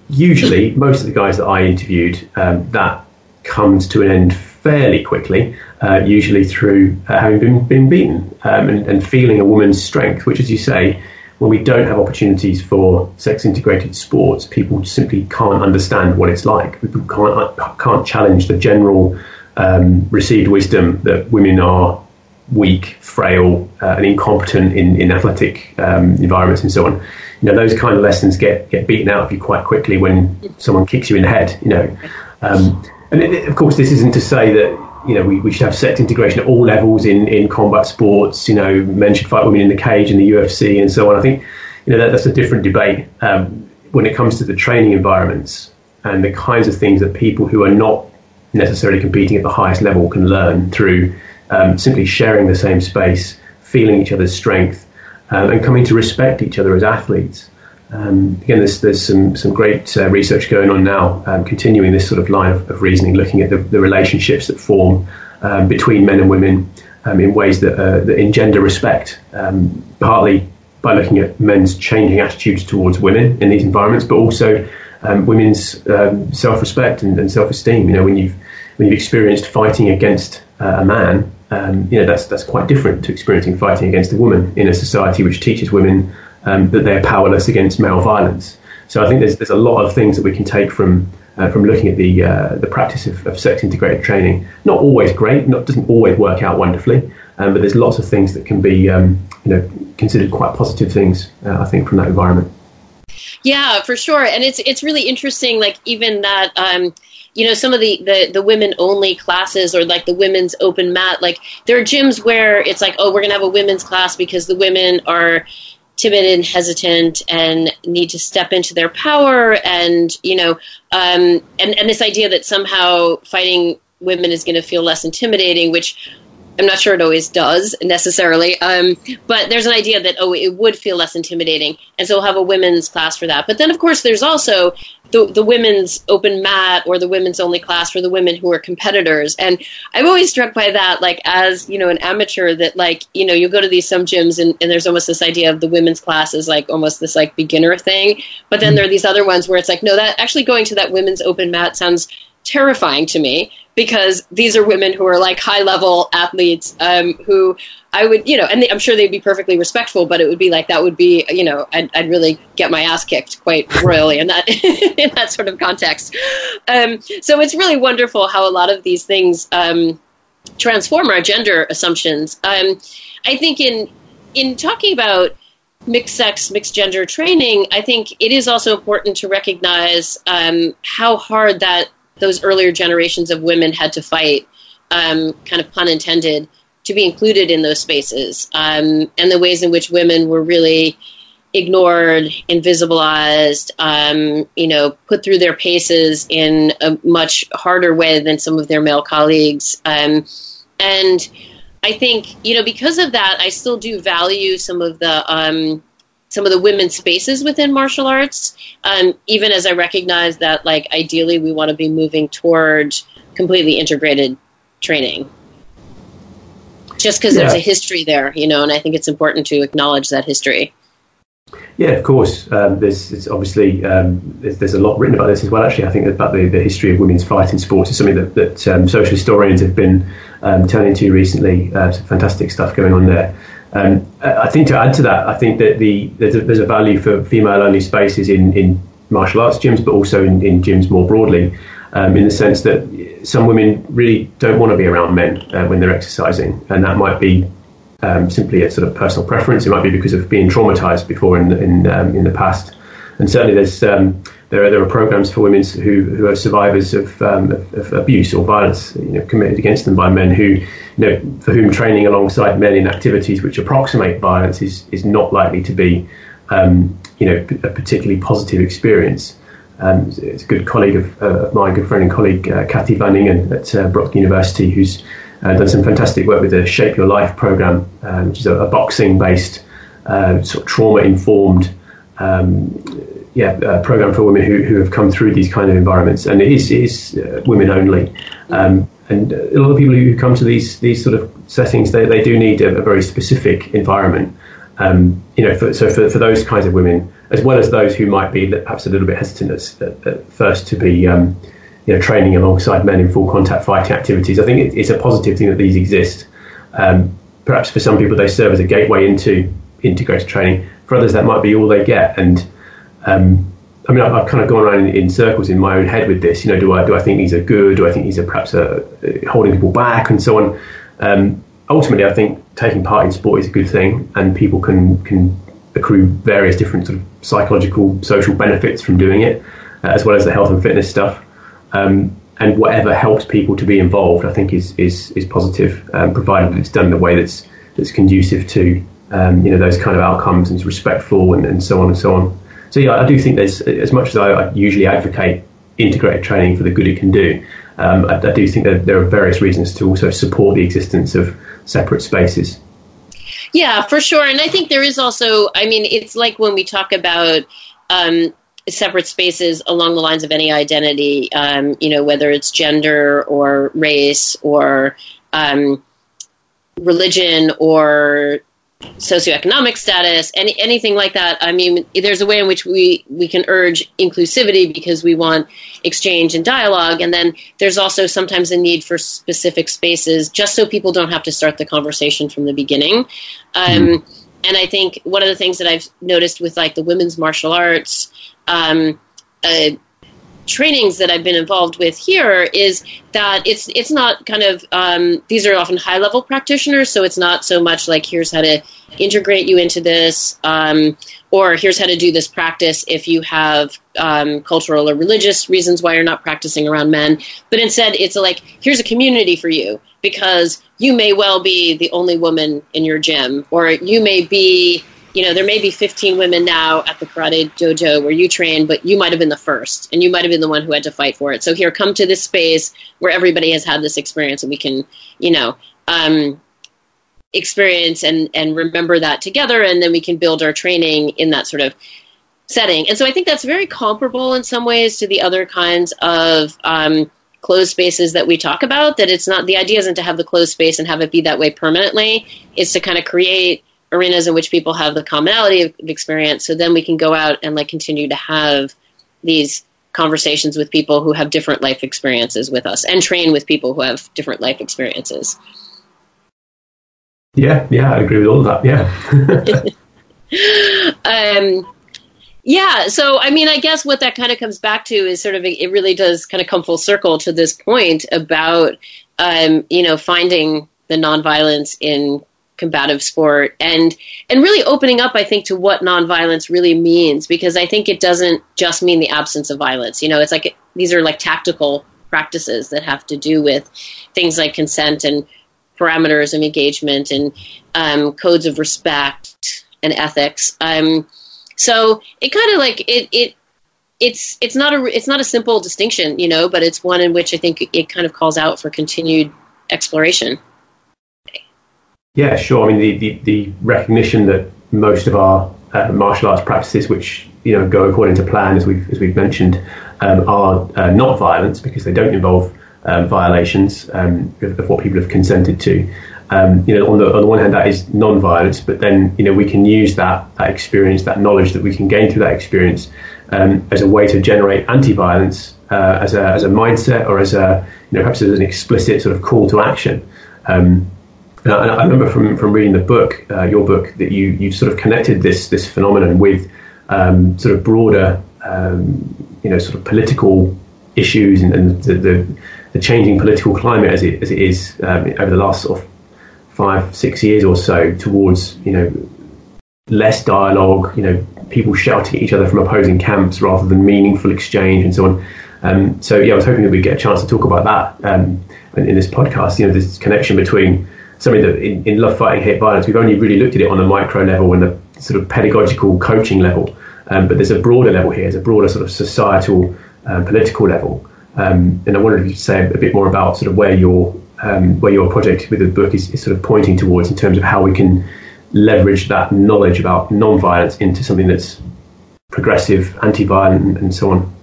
Usually, most of the guys that I interviewed, um, that comes to an end fairly quickly, uh, usually through uh, having been, been beaten um, and, and, feeling a woman's strength, which, as you say, when we don't have opportunities for sex integrated sports, people simply can't understand what it's like. People can't, can't challenge the general um, received wisdom that women are weak, frail, uh, and incompetent in, in athletic um, environments and so on. You know, those kind of lessons get, get beaten out of you quite quickly when someone kicks you in the head, you know. Um, and it, of course, this isn't to say that, you know, we, we should have sex integration at all levels in, in combat sports, you know, men should fight women in the cage in the UFC and so on. I think, you know, that, that's a different debate um, when it comes to the training environments and the kinds of things that people who are not necessarily competing at the highest level can learn through um, simply sharing the same space, feeling each other's strength, um, and coming to respect each other as athletes. Um, again, there's, there's some, some great uh, research going on now, um, continuing this sort of line of, of reasoning, looking at the, the, relationships that form um, between men and women um, in ways that, uh, that engender respect, partly by looking at men's changing attitudes towards women in these environments, but also women's self-respect and, and self-esteem. You know, when you've when you've experienced fighting against uh, a man, um, you know that's that's quite different to experiencing fighting against a woman in a society which teaches women um, that they're powerless against male violence. So I think there's there's a lot of things that we can take from uh, from looking at the uh, the practice of, of, sex integrated training. Not always great, not doesn't always work out wonderfully, um, but there's lots of things that can be um, you know considered quite positive things. Uh, I think from that environment. Yeah, for sure, and it's it's really interesting. Like even that. Um, you know some of the, the the women only classes or like the women's open mat like there are gyms where it's like oh we're going to have a women's class because the women are timid and hesitant and need to step into their power and you know um, and and this idea that somehow fighting women is going to feel less intimidating which I'm not sure it always does necessarily, um, but there's an idea that oh, it would feel less intimidating, and so we'll have a women's class for that. But then, of course, there's also the, the women's open mat or the women's only class for the women who are competitors. And I'm always struck by that, like as you know, an amateur, that like you know, you go to these some gyms and, and there's almost this idea of the women's class is like almost this like beginner thing, but then there are these other ones where it's like no, that actually going to that women's open mat sounds terrifying to me because these are women who are like high level athletes um, who I would, you know, and I'm sure they'd be perfectly respectful, but it would be like that would be, you know, I'd, I'd really get my ass kicked quite royally in that in that sort of context. Um, so it's really wonderful how a lot of these things um, transform our gender assumptions. Um, I think in in talking about mixed sex, mixed gender training, I think it is also important to recognize um, how hard that those earlier generations of women had to fight, um, kind of pun intended, to be included in those spaces, um, and the ways in which women were really ignored, invisibilized, um, you know, put through their paces in a much harder way than some of their male colleagues. Um, and I think, you know, because of that, I still do value some of the um, some of the women's spaces within martial arts, um, even as I recognize that, like, ideally we want to be moving toward completely integrated training. Just because yeah. there's a history there, you know, and I think it's important to acknowledge that history. Yeah, of course. Um, there's obviously um, there's, there's, a lot written about this as well. Actually, I think about the, the history of women's fighting sports is something that, that um, social historians have been um, turning to recently. Uh, some fantastic stuff going on there. Um, I think to add to that, I think that the there's a, there's a value for female-only spaces in, in martial arts gyms, but also in, in gyms more broadly, um, in the sense that some women really don't want to be around men uh, when they're exercising, and that might be um, simply a sort of personal preference. It might be because of being traumatized before in in um, in the past, and certainly there's um, there are there are programs for women who who are survivors of, um, of, abuse or violence you know, committed against them by men who you know for whom training alongside men in activities which approximate violence is is not likely to be um, you know a particularly positive experience. Um, it's a good colleague of, uh, of mine, good friend and colleague, uh, Kathy Van at uh, Brock University, who's uh, done some fantastic work with the Shape Your Life program, um, which is a, a boxing based, uh, sort of trauma informed um, yeah, uh, program for women who, who have come through these kind of environments, and it is, it is uh, women only. Um, and a lot of people who come to these these sort of settings, they, they do need a, a very specific environment. Um, you know, for, so for, for those kinds of women, as well as those who might be perhaps a little bit hesitant at, at first to be, um, you know, training alongside men in full contact fighting activities, I think it, it's a positive thing that these exist. Um, perhaps for some people, they serve as a gateway into integrated training. For others, that might be all they get, and um, I mean, I've, I've, kind of gone around in, in, circles in my own head with this. You know, do I do I think these are good? Do I think these are perhaps uh, holding people back and so on? Um, ultimately, I think taking part in sport is a good thing, and people can can accrue various different sort of psychological, social benefits from doing it, uh, as well as the health and fitness stuff. Um, and whatever helps people to be involved, I think is is is positive, um, provided it's done in a way that's that's conducive to um, you know those kind of outcomes and is respectful and, and so on and so on so yeah, I do think there's as much as I, I usually advocate integrated training for the good it can do. Um, I, I, do think that there are various reasons to also support the existence of separate spaces. Yeah, for sure. And I think there is also, I mean, it's like when we talk about um, separate spaces along the lines of any identity, um, you know, whether it's gender or race or um, religion or socioeconomic status, any anything like that. I mean, there's a way in which we we can urge inclusivity because we want exchange and dialogue, and then there's also sometimes a need for specific spaces just so people don't have to start the conversation from the beginning. Um, mm-hmm. And I think one of the things that I've noticed with like the women's martial arts. Um, uh, trainings that I've been involved with here is that it's it's not kind of um, these are often high level practitioners, so it's not so much like here's how to integrate you into this, um, or here's how to do this practice if you have um, cultural or religious reasons why you're not practicing around men, but instead it's like here's a community for you because you may well be the only woman in your gym, or you may be you know, there may be 15 women now at the karate dojo where you train, but you might have been the first and you might have been the one who had to fight for it. So here, come to this space where everybody has had this experience and we can, you know, um, experience and, and remember that together. And then we can build our training in that sort of setting. And so I think that's very comparable in some ways to the other kinds of, um, closed spaces that we talk about that it's not the idea isn't to have the closed space and have it be that way permanently it's to kind of create arenas in which people have the commonality of experience. So then we can go out and like continue to have these conversations with people who have different life experiences with us and train with people who have different life experiences. Yeah yeah i agree with all of that yeah. Um yeah so i mean i guess what that kind of comes back to is sort of it really does kind of come full circle to this point about um, you know finding the nonviolence in combative sport and and really opening up I think to what nonviolence really means because I think it doesn't just mean the absence of violence. You know, it's like these are like tactical practices that have to do with things like consent and parameters of engagement and um, codes of respect and ethics. Um, so it kind of like it it it's it's not a it's not a simple distinction, you know, but it's one in which I think it kind of calls out for continued exploration. Yeah, sure. I mean, the, the, the recognition that most of our uh, martial arts practices, which you know go according to plan, as we've as we've mentioned, um, are uh, not violent because they don't involve um, violations um, of, of, what people have consented to. Um, you know, on the on the one hand, that is non-violence, but then you know we can use that that experience, that knowledge that we can gain through that experience, um, as a way to generate anti-violence uh, as a as a mindset or as a you know perhaps as an explicit sort of call to action. Um, I, I, remember from, from reading the book, uh, your book, that you you sort of connected this this phenomenon with um, sort of broader, um, you know, sort of political issues and, and the, the, the changing political climate as it as it is um, over the last sort of five six years or so towards you know less dialogue, you know, people shouting at each other from opposing camps rather than meaningful exchange and so on. Um, so yeah, I was hoping that we'd get a chance to talk about that um, in, in, this podcast. You know, this connection between something that in, in love fighting hate violence we've only really looked at it on the micro level and the sort of pedagogical coaching level. Um, but there's a broader level here. There's a broader sort of societal um, political level. Um, and I wanted to say a bit more about sort of where your um, where your project with the book is, is, sort of pointing towards in terms of how we can leverage that knowledge about non-violence into something that's progressive, anti-violent, and, and so on.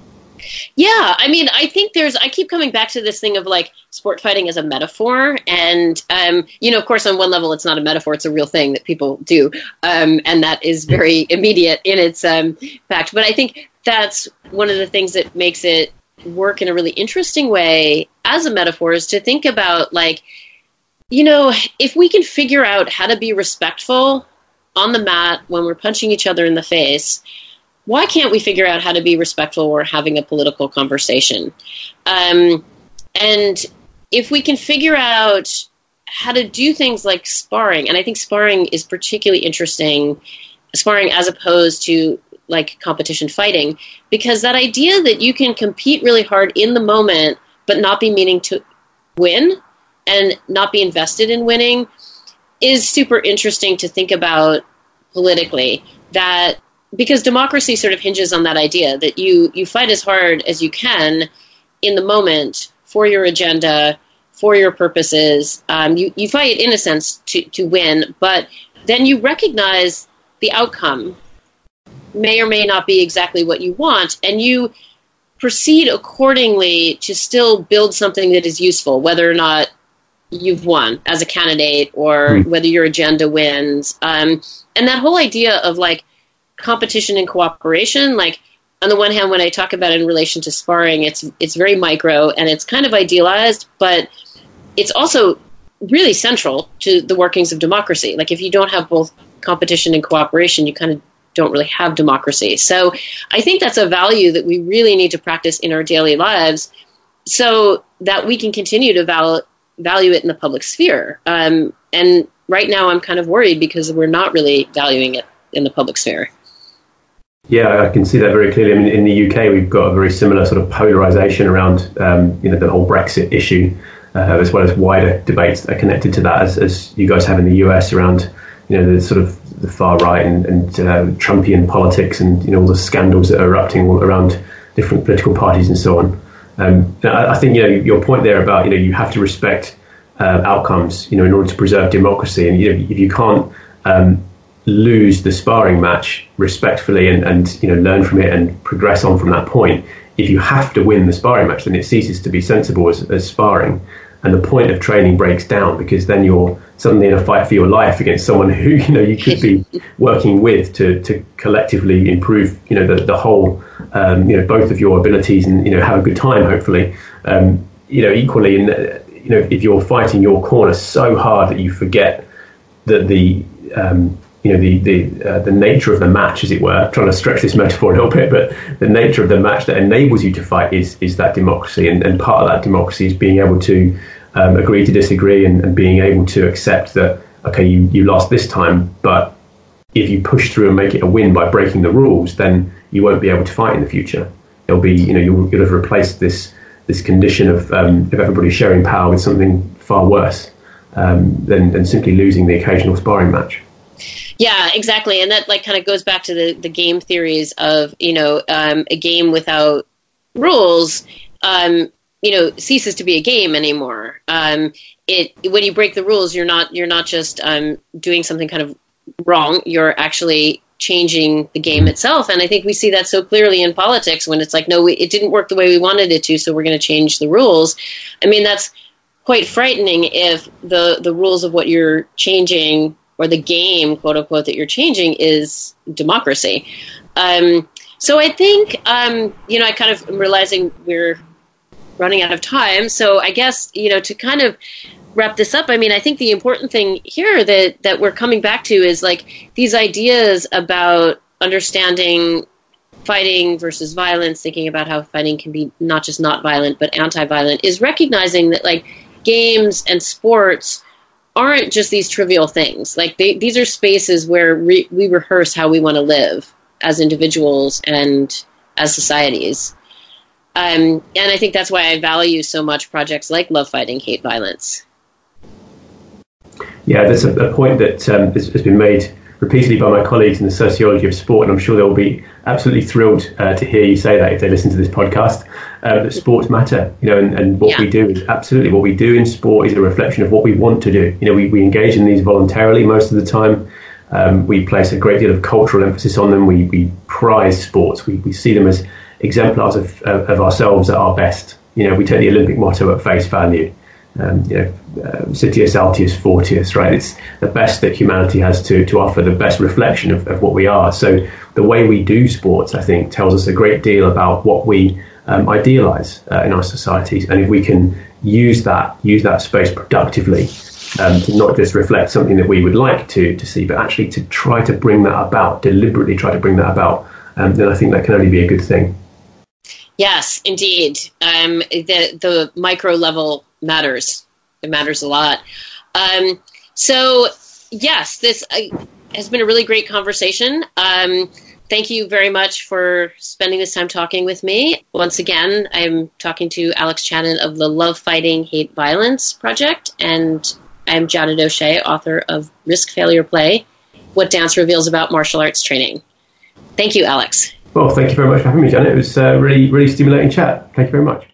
Yeah, I mean, I think there's. I keep coming back to this thing of like sport fighting as a metaphor, and um, you know, of course, on one level, it's not a metaphor; it's a real thing that people do, um, and that is very immediate in its um, fact. But I think that's one of the things that makes it work in a really interesting way as a metaphor is to think about like, you know, if we can figure out how to be respectful on the mat when we're punching each other in the face why can't we figure out how to be respectful or having a political conversation? Um, and if we can figure out how to do things like sparring, and I think sparring is particularly interesting, sparring as opposed to like competition fighting, because that idea that you can compete really hard in the moment but not be meaning to win and not be invested in winning is super interesting to think about politically. That because democracy sort of hinges on that idea that you you fight as hard as you can in the moment for your agenda, for your purposes. Um, you you fight in a sense to to win, but then you recognize the outcome may or may not be exactly what you want, and you proceed accordingly to still build something that is useful, whether or not you've won as a candidate or mm. whether your agenda wins. Um, and that whole idea of like competition and cooperation. Like on the one hand, when I talk about it in relation to sparring, it's it's very micro and it's kind of idealized, but it's also really central to the workings of democracy. Like if you don't have both competition and cooperation, you kind of don't really have democracy. So I think that's a value that we really need to practice in our daily lives so that we can continue to val- value it in the public sphere. Um, and right now I'm kind of worried because we're not really valuing it in the public sphere. Yeah, I can see that very clearly. I mean, in the UK, we've got a very similar sort of polarization around, um, you know, the whole Brexit issue, uh, as well as wider debates that are connected to that, as, as you guys have in the US around, you know, the sort of the far right and, and uh, Trumpian politics and you know all the scandals that are erupting around different political parties and so on. Um, I, I think you know your point there about you know you have to respect uh, outcomes, you know, in order to preserve democracy, and you know, if you can't um, lose the sparring match respectfully and, and you know learn from it and progress on from that point. If you have to win the sparring match, then it ceases to be sensible as, as sparring, and the point of training breaks down because then you're suddenly in a fight for your life against someone who you know you could be working with to, to collectively improve you know the, the whole um, you know both of your abilities and you know have a good time hopefully um, you know equally in you know if you're fighting your corner so hard that you forget that the um, you know the the uh, the nature of the match, as it were. I'm trying to stretch this metaphor a little bit, but the nature of the match that enables you to fight is is that democracy, and, and part of that democracy is being able to um, agree to disagree and, and, being able to accept that okay, you you lost this time, but if you push through and make it a win by breaking the rules, then you won't be able to fight in the future. It'll be you know you'll, you'll have replaced this this condition of um, of everybody sharing power with something far worse um, than than simply losing the occasional sparring match. Yeah, exactly, and that like kind of goes back to the the game theories of you know um, a game without rules. Um, you know, ceases to be a game anymore. Um, it when you break the rules, you're not you're not just um, doing something kind of wrong. You're actually changing the game itself. And I think we see that so clearly in politics when it's like, no, we, it didn't work the way we wanted it to, so we're going to change the rules. I mean, that's quite frightening if the the rules of what you're changing or the game, quote unquote, that you're changing is democracy. Um, so I think, um, you know, I kind of am realizing we're running out of time. So I guess, you know, to kind of wrap this up, I mean, I think the important thing here that, that we're coming back to is like these ideas about understanding fighting versus violence, thinking about how fighting can be not just not violent, but anti violent, is recognizing that like games and sports aren't just these trivial things. Like they, these are spaces where re- we rehearse how we want to live as individuals and as societies. Um, and I think that's why I value so much projects like Love Fighting Hate Violence. Yeah, that's a, a point that um, has, has, been made repeatedly by my colleagues in the sociology of sport, and I'm sure they'll be absolutely thrilled uh, to hear you say that if they listen to this podcast. Uh, that sports matter, you know, and, and what yeah. we do is absolutely what we do in sport is a reflection of what we want to do. You know, we, we engage in these voluntarily most of the time. Um, we place a great deal of cultural emphasis on them. We, we prize sports. We, we see them as exemplars of, of, of ourselves at our best. You know, we take the Olympic motto at face value um, you know, uh, Citius Altius Fortius, right? It's the best that humanity has to, to offer, the best reflection of, of what we are. So the way we do sports, I think, tells us a great deal about what we um, idealize uh, in our societies. And if we can use that, use that space productively um, to not just reflect something that we would like to, to see, but actually to try to bring that about, deliberately try to bring that about, um, then I think that can only be a good thing. Yes, indeed. Um, the the micro level matters. It matters a lot. Um, so, yes, this uh, has been a really great conversation. Thank you very much for spending this time talking with me. Once again, I'm talking to Alex Channon of the Love Fighting Hate Violence Project, and I'm Janet O'Shea, author of Risk Failure Play What Dance Reveals About Martial Arts Training. Thank you, Alex. Well, thank you very much for having me, Janet. It was a really, really stimulating chat. Thank you very much.